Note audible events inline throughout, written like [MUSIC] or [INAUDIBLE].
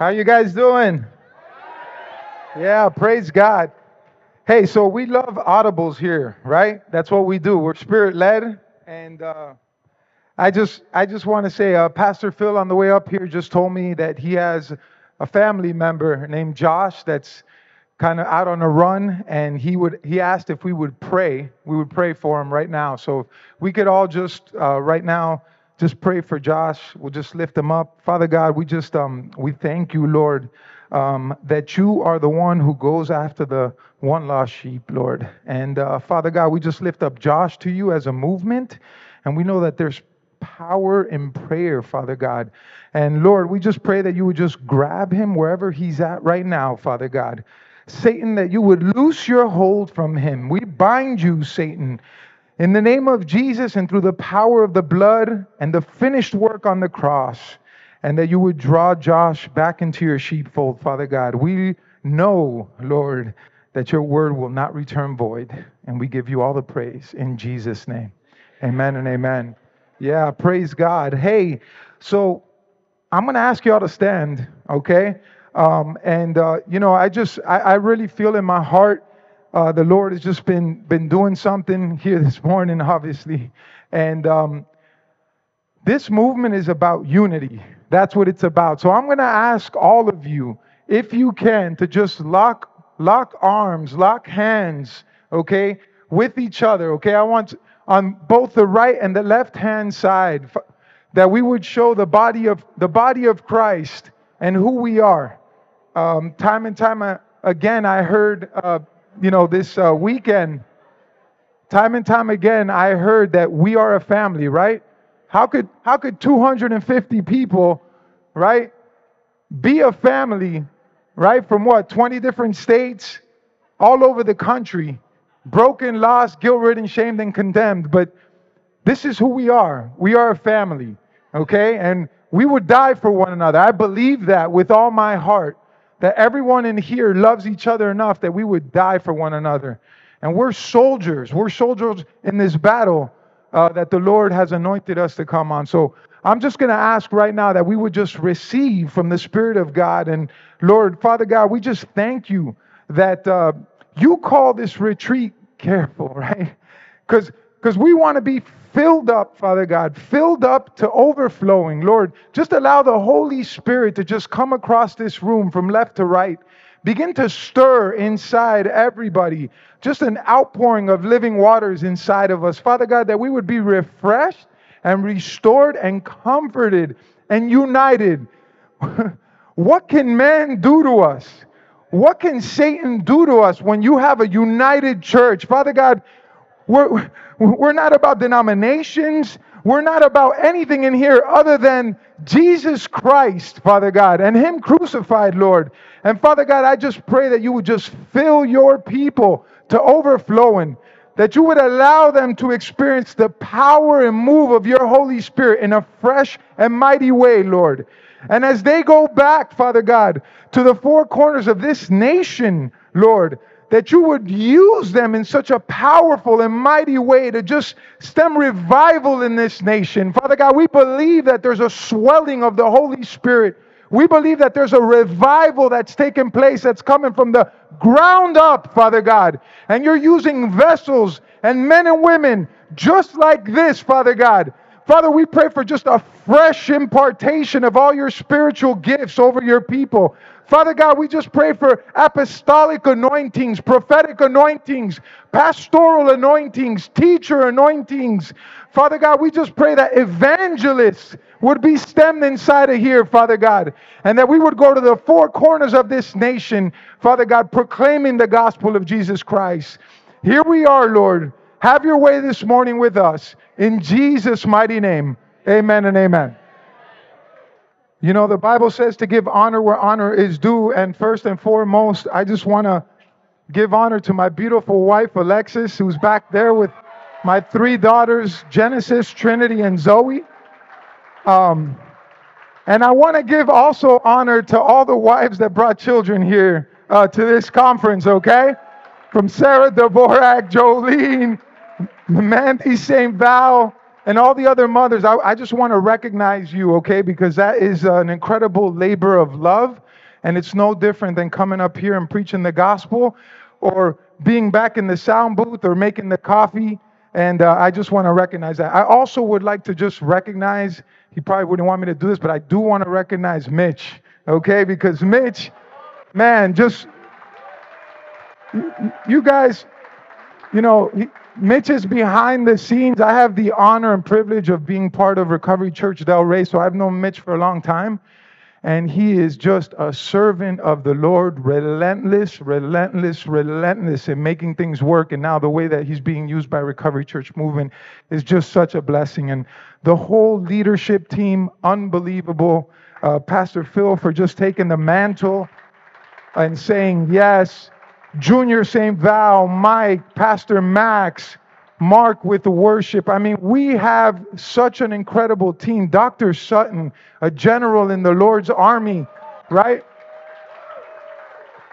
How you guys doing? Yeah, praise God. Hey, so we love audibles here, right? That's what we do. We're spirit led, and uh, I just I just want to say, uh, Pastor Phil on the way up here just told me that he has a family member named Josh that's kind of out on a run, and he would he asked if we would pray. We would pray for him right now. So we could all just uh, right now just pray for Josh. We'll just lift him up, Father God. We just um we thank you, Lord um, that you are the one who goes after the one lost sheep, Lord. And uh, Father God, we just lift up Josh to you as a movement, and we know that there's power in prayer, Father God. And Lord, we just pray that you would just grab him wherever he's at right now, Father God. Satan, that you would loose your hold from him. We bind you, Satan. In the name of Jesus and through the power of the blood and the finished work on the cross, and that you would draw Josh back into your sheepfold, Father God. We know, Lord, that your word will not return void, and we give you all the praise in Jesus' name. Amen and amen. Yeah, praise God. Hey, so I'm going to ask you all to stand, okay? Um, and, uh, you know, I just, I, I, really feel in my heart uh, the Lord has just been, been doing something here this morning, obviously. And um, this movement is about unity. That's what it's about. So I'm going to ask all of you, if you can, to just lock lock arms, lock hands, okay, with each other, okay? I want on both the right and the left hand side that we would show the body of the body of Christ and who we are. Um, time and time again, I heard, uh, you know, this uh, weekend. Time and time again, I heard that we are a family, right? How could, how could 250 people, right, be a family, right, from what, 20 different states, all over the country, broken, lost, guilt ridden, shamed, and condemned? But this is who we are. We are a family, okay? And we would die for one another. I believe that with all my heart, that everyone in here loves each other enough that we would die for one another. And we're soldiers. We're soldiers in this battle uh, that the Lord has anointed us to come on. So I'm just going to ask right now that we would just receive from the Spirit of God. And Lord, Father God, we just thank you that uh, you call this retreat Carefull, [LAUGHS] right? Because we want to be filled up, Father God, filled up to overflowing. Lord, just allow the Holy Spirit to just come across this room from left to right begin to stir inside everybody, just an outpouring of living waters inside of us. Father God, that we would be refreshed and restored and comforted and united. [LAUGHS] what can man do to us? What can Satan do to us when you have a united church? Father God, we're, we're not about denominations. We're not about anything in here other than Jesus Christ, Father God, and Him crucified, Lord. And Father God, I just pray that you would just fill your people to overflowing, that you would allow them to experience the power and move of your Holy Spirit in a fresh and mighty way, Lord. And as they go back, Father God, to the four corners of this nation, Lord, that you would use them in such a powerful and mighty way to just stem revival in this nation. Father God, we believe that there's a swelling of the Holy Spirit. We believe that there's a revival that's taking place that's coming from the ground up, Father God. And you're using vessels and men and women just like this, Father God. Father, we pray for just a fresh impartation of all your spiritual gifts over your people. Father God, we just pray for apostolic anointings, prophetic anointings, pastoral anointings, teacher anointings. Father God, we just pray that evangelists would be stemmed inside of here, Father God, and that we would go to the four corners of this nation, Father God, proclaiming the gospel of Jesus Christ. Here we are, Lord. Have your way this morning with us. In Jesus' mighty name, amen and amen. You know, the Bible says to give honor where honor is due. And first and foremost, I just want to give honor to my beautiful wife, Alexis, who's back there with my three daughters, Genesis, Trinity, and Zoe. Um, and I want to give also honor to all the wives that brought children here uh, to this conference, okay? From Sarah Dvorak, Jolene, Mandy St. Val, and all the other mothers, I, I just want to recognize you, okay? Because that is an incredible labor of love. And it's no different than coming up here and preaching the gospel or being back in the sound booth or making the coffee. And uh, I just want to recognize that. I also would like to just recognize, he probably wouldn't want me to do this, but I do want to recognize Mitch, okay? Because Mitch, man, just, you guys, you know, Mitch is behind the scenes. I have the honor and privilege of being part of Recovery Church Delray, so I've known Mitch for a long time. And he is just a servant of the Lord, relentless, relentless, relentless in making things work. And now the way that he's being used by Recovery Church Movement is just such a blessing. And the whole leadership team, unbelievable. Uh, Pastor Phil for just taking the mantle and saying yes Junior St. Val, Mike, Pastor Max, Mark with the worship. I mean, we have such an incredible team. Dr. Sutton, a general in the Lord's army, right?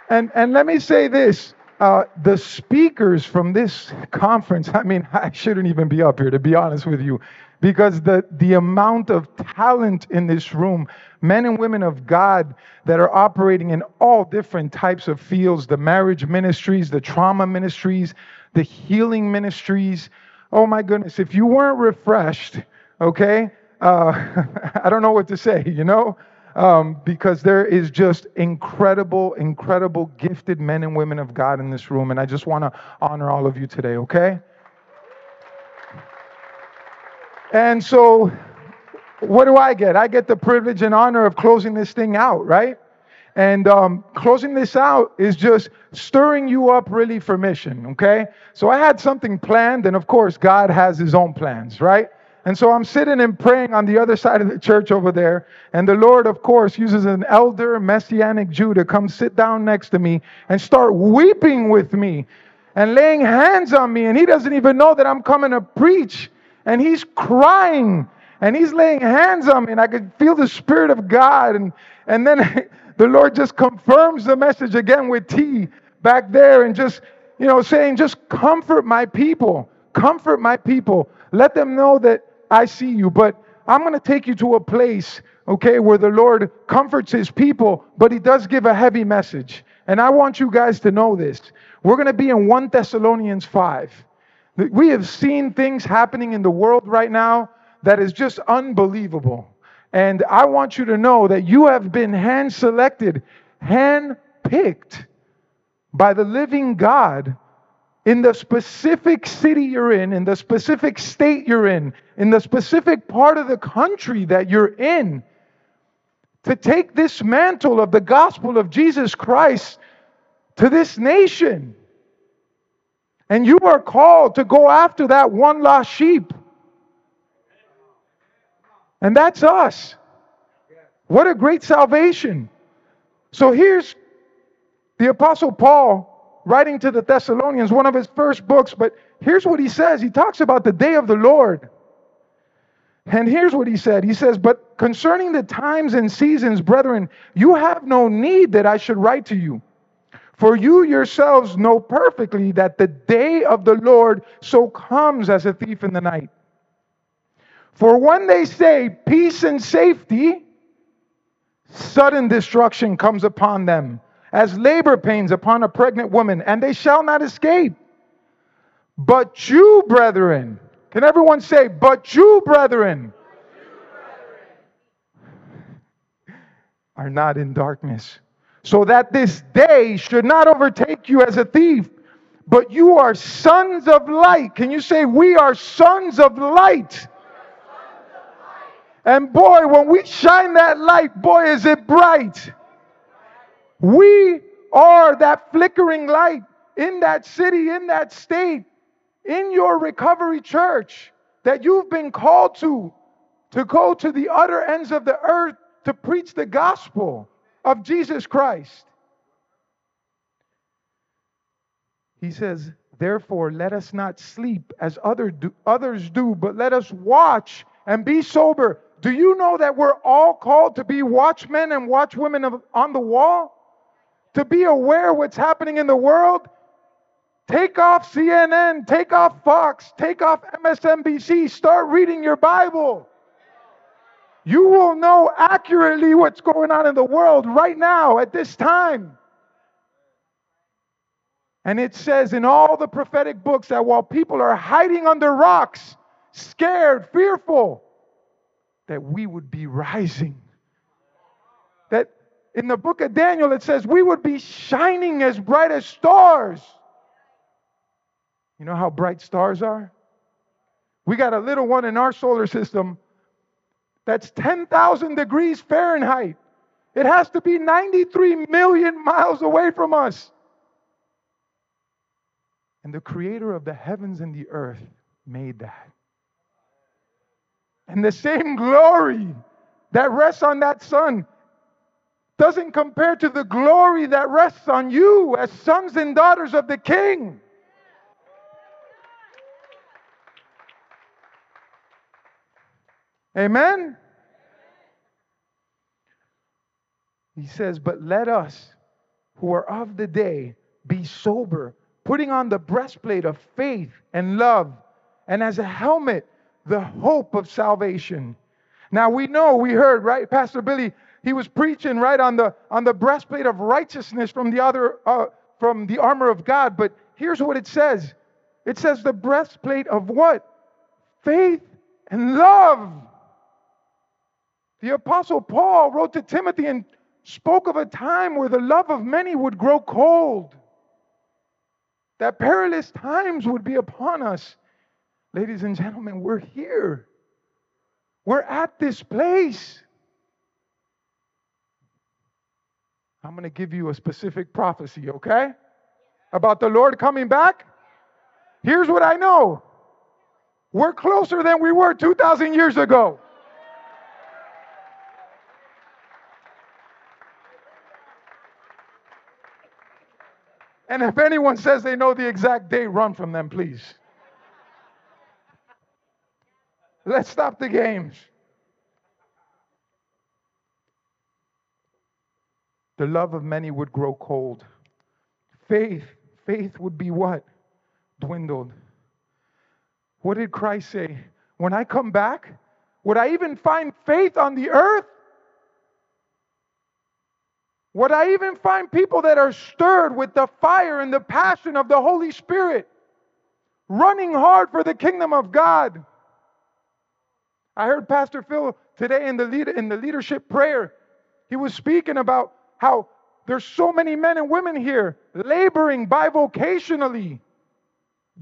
And, and let me say this uh, the speakers from this conference, [LAUGHS] I mean, I shouldn't even be up here, to be honest with you because the, the amount of talent in this room, men and women of God that are operating in all different types of fields the marriage ministries, the trauma ministries, the healing ministries. Oh my goodness, if you weren't refreshed, okay, uh, [LAUGHS] I don't know what to say, you know? Um, because there is just incredible, incredible, gifted men and women of God in this room. And I just want to honor all of you today, okay? And so, what do I get? I get the privilege and honor of closing this thing out, right? And um, closing this out is just stirring you up really for mission, okay? So I had something planned, and of course, God has his own plans, right? And so I'm sitting and praying on the other side of the church over there. And the Lord, of course, uses an elder messianic Jew to come sit down next to me and start weeping with me and laying hands on me. And he doesn't even know that I'm coming to preach and he's crying and he's laying hands on me and I could feel the Spirit of God. And, and then [LAUGHS] the Lord just confirms the message again with T back there and just, you know, saying, just comfort my people, comfort my people. Let them know that I see you. But I'm going to take you to a place, okay, where the Lord comforts his people, but he does give a heavy message. And I want you guys to know this. We're going to be in 1 Thessalonians 5. We have seen things happening in the world right now that is just unbelievable. And I want you to know that you have been hand selected, hand picked by the living God in the specific city you're in, in the specific state you're in, in the specific part of the country that you're in, to take this mantle of the gospel of Jesus Christ to this nation. And you are called to go after that one lost sheep. And that's us. What a great salvation. So here's the Apostle Paul writing to the Thessalonians, one of his first books, but here's what he says. He talks about the day of the Lord. And here's what he said He says, But concerning the times and seasons, brethren, you have no need that I should write to you. For you yourselves know perfectly that the day of the Lord so comes as a thief in the night. For when they say peace and safety, sudden destruction comes upon them, as labor pains upon a pregnant woman, and they shall not escape. But you, brethren, can everyone say, but you, brethren, are not in darkness so that this day should not overtake you as a thief, but you are sons of light. Can you say, We are sons of light? And boy, when we shine that light, boy, is it bright. We are that flickering light in that city, in that state, in your recovery church that you've been called to, to go to the utter ends of the earth to preach the gospel of Jesus Christ. He says, Therefore, let us not sleep as other do, others do, but let us watch and be sober. Do you know that we're all called to be watchmen and watchwomen of, on the wall? To be aware what's happening in the world? Take off CNN, take off Fox, take off MSNBC, start reading your Bible. You will know accurately what's going on in the world right now at this time. And it says in all the prophetic books that while people are hiding under rocks, scared, fearful, that we would be rising. That in the book of Daniel, it says we would be shining as bright as stars. You know how bright stars are? We got a little one in our solar system that's 10,000 degrees Fahrenheit. It has to be 93 million miles away from us. And the creator of the heavens and the earth made that. And the same glory that rests on that sun doesn't compare to the glory that rests on you as sons and daughters of the King. Amen? He says, But let us who are of the day be sober putting on the breastplate of faith and love, and as a helmet, the hope of salvation. Now we know, we heard, right? Pastor Billy, he was preaching right on the on the breastplate of righteousness from the other uh, from the armor of God. But here's what it says. It says the breastplate of what? Faith and love. The apostle Paul wrote to Timothy and spoke of a time where the love of many would grow cold that perilous times would be upon us. Ladies and gentlemen, we're here. We're at this place. I'm going to give you a specific prophecy, okay? About the Lord coming back. Here's what I know we're closer than we were 2,000 years ago. And if anyone says they know the exact date, run from them, please. Let's stop the games. The love of many would grow cold. Faith, faith would be what? Dwindled. What did Christ say? When I come back, would I even find faith on the earth? Would I even find people that are stirred with the fire and the passion of the Holy Spirit, running hard for the kingdom of God? I heard Pastor Phil today in the, lead, in the leadership prayer. He was speaking about how there's so many men and women here laboring bivocationally,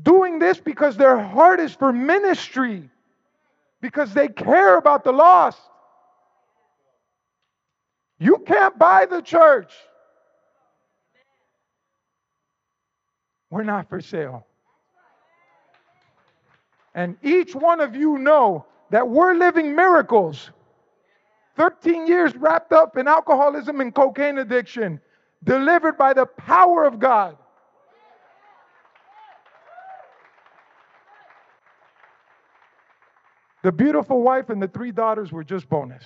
doing this because their heart is for ministry, because they care about the lost. You can't buy the church. We're not for sale. And each one of you know that we're living miracles. 13 years wrapped up in alcoholism and cocaine addiction, delivered by the power of God. The beautiful wife and the three daughters were just bonus.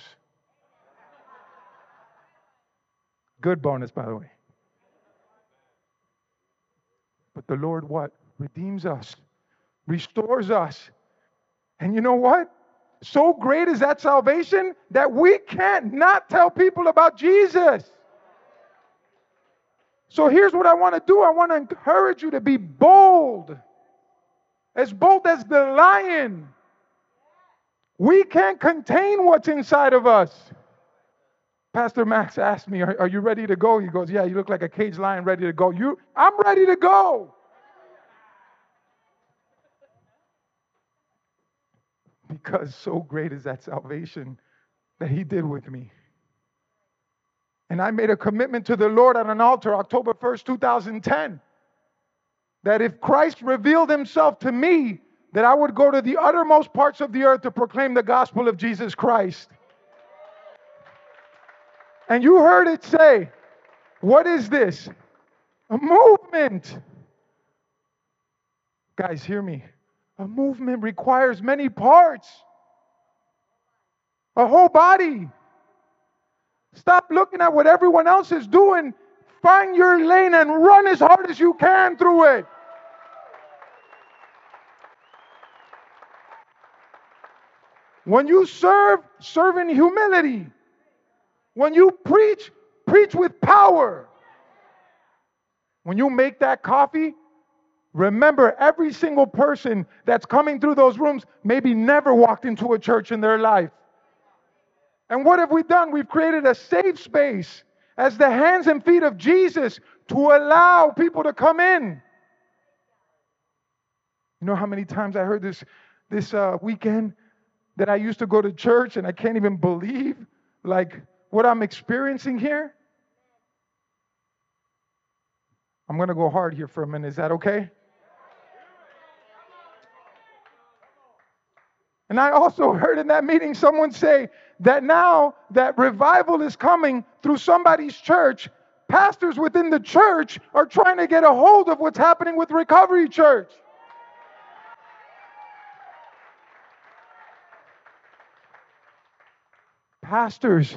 Good bonus, by the way. But the Lord what? Redeems us, restores us. And you know what? So great is that salvation that we can't not tell people about Jesus. So here's what I want to do I want to encourage you to be bold, as bold as the lion. We can't contain what's inside of us. Pastor Max asked me, are, are, you ready to go? He goes, Yeah, you look like a caged lion ready to go. You, I'm ready to go. Because so great is that salvation that He did with me. And I made a commitment to the Lord on an altar October 1st, 2010, that if Christ revealed Himself to me, that I would go to the uttermost parts of the earth to proclaim the gospel of Jesus Christ. And you heard it say, What is this? A movement. Guys, hear me. A movement requires many parts, a whole body. Stop looking at what everyone else is doing. Find your lane and run as hard as you can through it. When you serve, serve in humility. When you preach, preach with power. When you make that coffee, remember every single person that's coming through those rooms maybe never walked into a church in their life. And what have we done? We've created a safe space as the hands and feet of Jesus to allow people to come in. You know how many times I heard this this uh, weekend that I used to go to church and I can't even believe like what I'm experiencing here? I'm going to go hard here for a minute. Is that okay? And I also heard in that meeting someone say that now that revival is coming through somebody's church, pastors within the church are trying to get a hold of what's happening with Recovery Church. Pastors,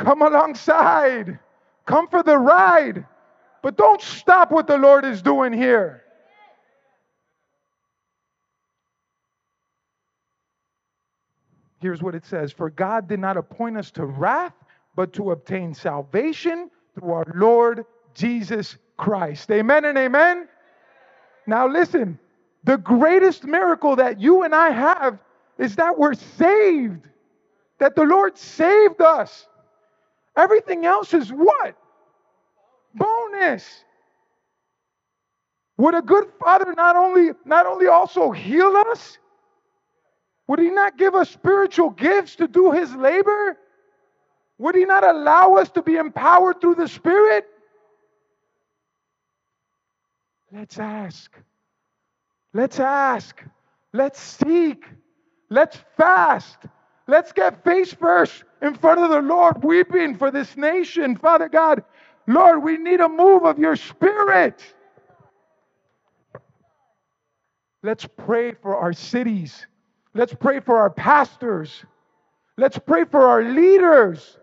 come alongside, come for the ride. But don't stop what the Lord is doing here. Here's what it says For God did not appoint us to wrath, but to obtain salvation through our Lord Jesus Christ. Amen and amen. Now, listen the greatest miracle that you and I have is that we're saved, that the Lord saved us. Everything else is what? bonus. Would a good father not only not only also heal us? Would he not give us spiritual gifts to do his labor? Would he not allow us to be empowered through the Spirit? Let's ask. Let's ask. Let's seek. Let's fast. Let's get face first in front of the Lord, weeping for this nation. Father God, Lord, we need a move of your spirit. Let's pray for our cities. Let's pray for our pastors. Let's pray for our leaders.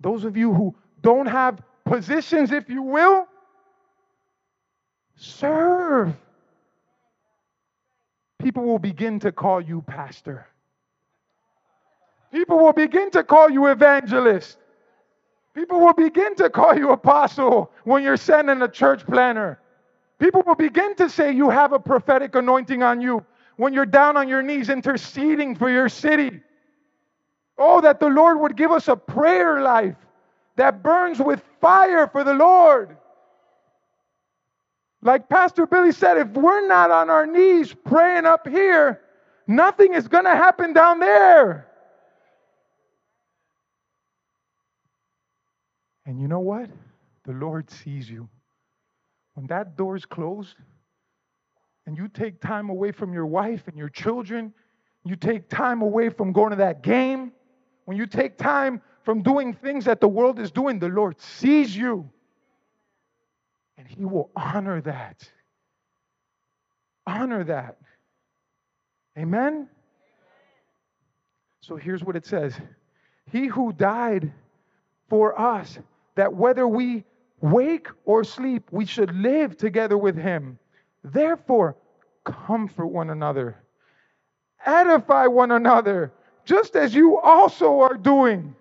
Those of you who don't have positions, if you will, serve. People will begin to call you pastor. People will begin to call you evangelist. People will begin to call you apostle when you're sending a church planner. People will begin to say you have a prophetic anointing on you when you're down on your knees interceding for your city. Oh, that the Lord would give us a prayer life that burns with fire for the Lord. Like Pastor Billy said, if we're not on our knees praying up here, nothing is going to happen down there. And you know what? The Lord sees you. When that door is closed and you take time away from your wife and your children, you take time away from going to that game, when you take time from doing things that the world is doing, the Lord sees you. And He will honor that. Honor that. Amen? So here's what it says He who died for us that whether we wake or sleep, we should live together with him. Therefore, comfort one another, edify one another, just as you also are doing.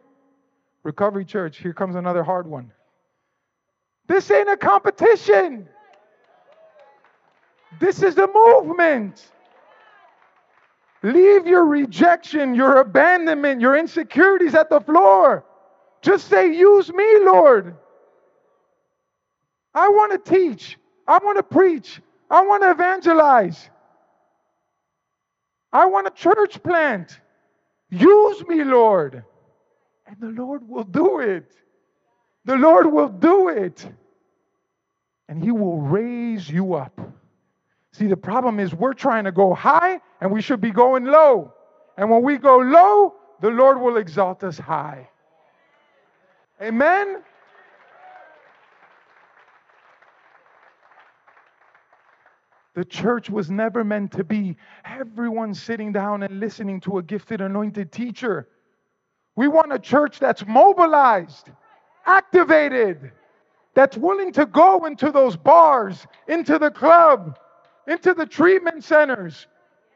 Recovery Church, here comes another hard one. This ain't a competition. This is a movement. Leave your rejection, your abandonment, your insecurities at the floor. Just say, Use me, Lord. I want to teach. I want to preach. I want to evangelize. I want a church plant. Use me, Lord. And the Lord will do it. The Lord will do it. And He will raise you up. See, the problem is we're trying to go high and we should be going low. And when we go low, the Lord will exalt us high. Amen? The church was never meant to be everyone sitting down and listening to a gifted, anointed teacher. We want a church that's mobilized, activated, that's willing to go into those bars, into the club, into the treatment centers,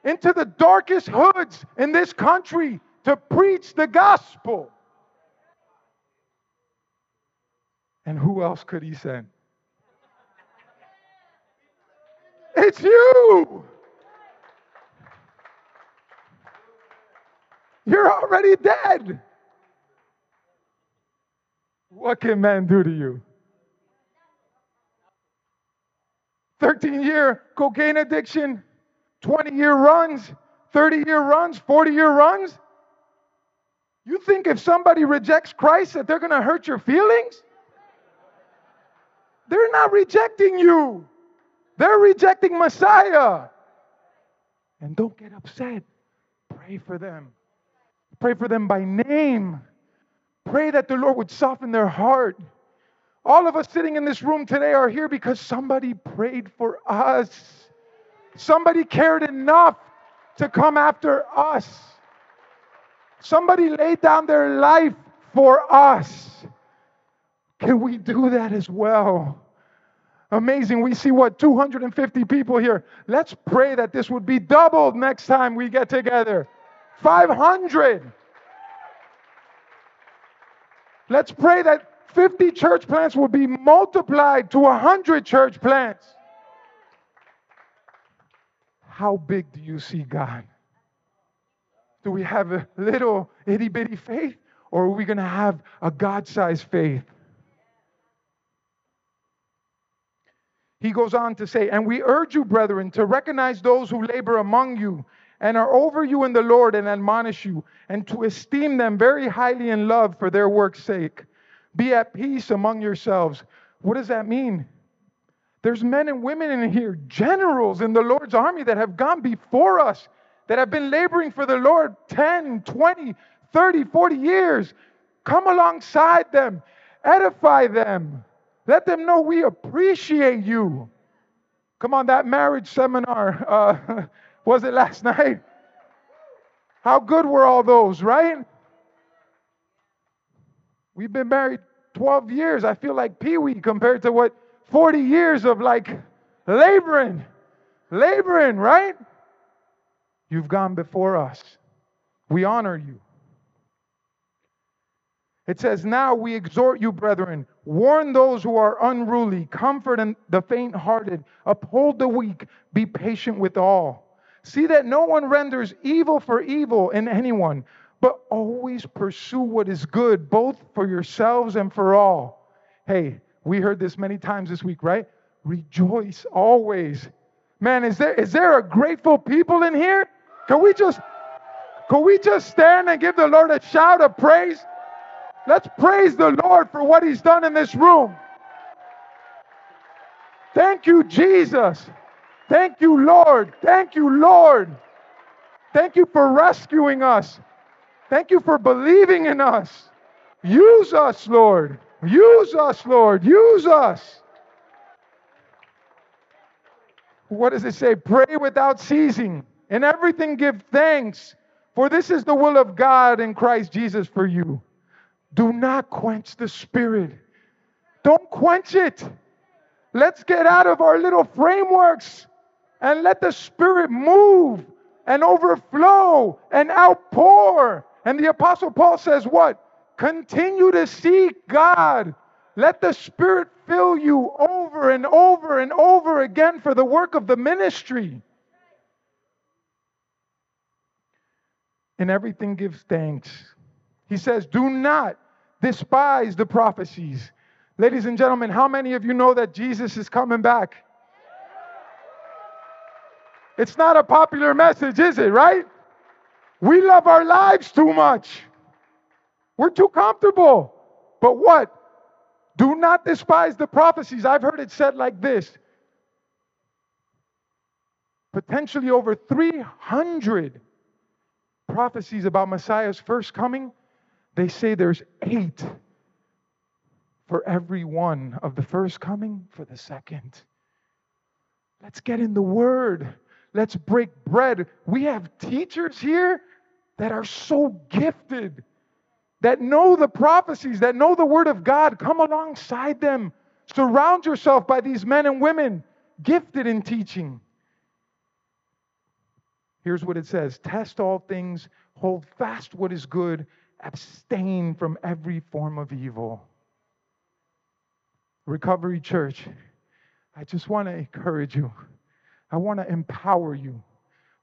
into the darkest hoods in this country to preach the gospel. And who else could he send? It's you. You're already dead. What can man do to you? 13 year cocaine addiction, 20 year runs, 30 year runs, 40 year runs. You think if somebody rejects Christ that they're going to hurt your feelings? They're not rejecting you. They're rejecting Messiah. And don't get upset. Pray for them. Pray for them by name. Pray that the Lord would soften their heart. All of us sitting in this room today are here because somebody prayed for us. Somebody cared enough to come after us. Somebody laid down their life for us. Can we do that as well? Amazing. We see what 250 people here. Let's pray that this would be doubled next time we get together. 500. Let's pray that 50 church plants will be multiplied to 100 church plants. How big do you see God? Do we have a little itty bitty faith, or are we going to have a God sized faith? He goes on to say, And we urge you, brethren, to recognize those who labor among you and are over you in the Lord and admonish you, and to esteem them very highly in love for their work's sake. Be at peace among yourselves. What does that mean? There's men and women in here, generals in the Lord's army that have gone before us, that have been laboring for the Lord 10, 20, 30, 40 years. Come alongside them, edify them, let them know we appreciate you. Come on, that marriage seminar. Uh, [LAUGHS] Was it last [LAUGHS] night? How good were all those, right? We've been married 12 years. I feel like Pee Wee compared to what 40 years of like laboring, laboring, right? You've gone before us. We honor you. It says, Now we exhort you, brethren, warn those who are unruly, comfort the faint hearted, uphold the weak, be patient with all. See that no one renders evil for evil in anyone, but always pursue what is good, both for yourselves and for all. Hey, we heard this many times this week, right? Rejoice always. Man, is there is there a grateful people in here? Can we just can we just stand and give the Lord a shout of praise? Let's praise the Lord for what He's done in this room. Thank you, Jesus. Thank you, Lord. Thank you, Lord. Thank you for rescuing us. Thank you for believing in us. Use us, Lord. Use us, Lord. Use us. What does it say? Pray without ceasing. In everything give thanks, for this is the will of God in Christ Jesus for you. Do not quench the spirit. Don't quench it. Let's get out of our little frameworks and let the Spirit move and overflow and outpour. And the Apostle Paul says, What? Continue to seek God. Let the Spirit fill you over and over and over again for the work of the ministry. And everything, gives thanks. He says, Do not despise the prophecies. Ladies and gentlemen, how many of you know that Jesus is coming back? It's not a popular message, is it, right? We love our lives too much. We're too comfortable. But what? Do not despise the prophecies. I've heard it said like this potentially over 300 prophecies about Messiah's first coming. They say there's eight for every one of the first coming for the second. Let's get in the Word. Let's break bread. We have teachers here that are so gifted, that know the prophecies, that know the Word of God. Come alongside them. Surround yourself by these men and women gifted in teaching. Here's what it says Test all things, hold fast what is good, abstain from every form of evil. Recovery Church, I just want to encourage you. I want to empower you.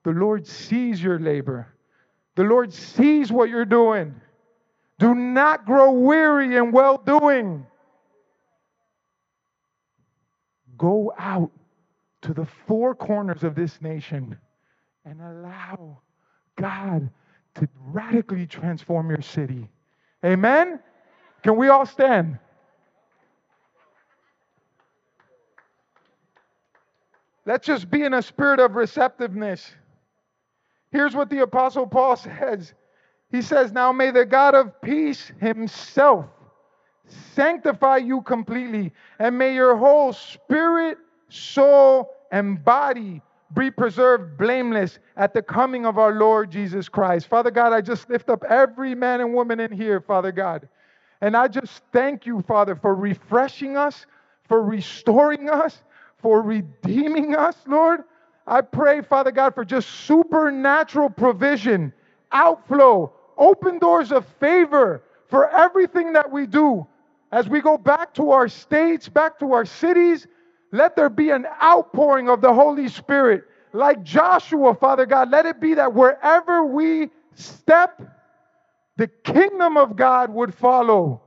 The Lord sees your labor, the Lord sees what you're doing. Do not grow weary in well doing. Go out to the four corners of this nation and allow God to radically transform your city. Amen? Can we all stand? Let's just be in a spirit of receptiveness. Here's what the Apostle Paul [LAUGHS] says He says, Now may the God of peace himself sanctify you completely, and may your whole spirit, soul, and body be preserved blameless at the coming of our Lord Jesus Christ. Father God, I just lift up every man and woman in here, Father God. And I just thank you, Father, for refreshing us, for restoring us, for redeeming us, Lord. I pray, Father God, for just supernatural provision, outflow, open doors of favor for everything that we do. As we go back to our states, back to our cities, let there be an outpouring of the Holy Spirit. Like Joshua, Father God, let it be that wherever we step, the kingdom of God would follow.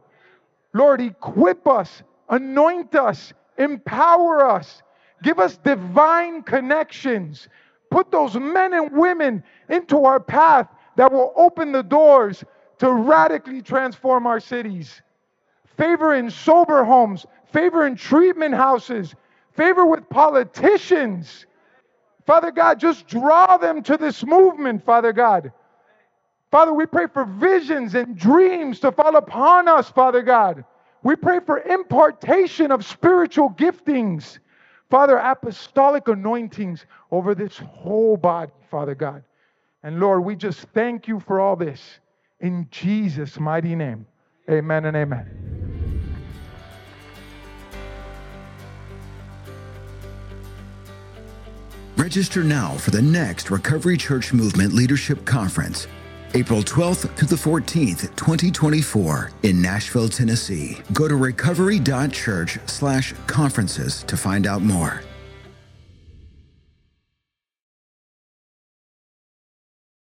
Lord, equip us, anoint us, empower us, give us divine connections. Put those men and women into our path that will open the doors to radically transform our cities. Favor in sober homes, favor in treatment houses, favor with politicians. Father God, just draw them to this movement, Father God. Father, we pray for visions and dreams to fall upon us, Father God. We pray for impartation of spiritual giftings. Father, apostolic anointings over this whole body, Father God. And Lord, we just thank you for all this in Jesus' mighty name. Amen and amen. Register now for the next Recovery Church Movement Leadership Conference, April 12th to the 14th, 2024 in Nashville, Tennessee. Go to recovery.church/conferences to find out more.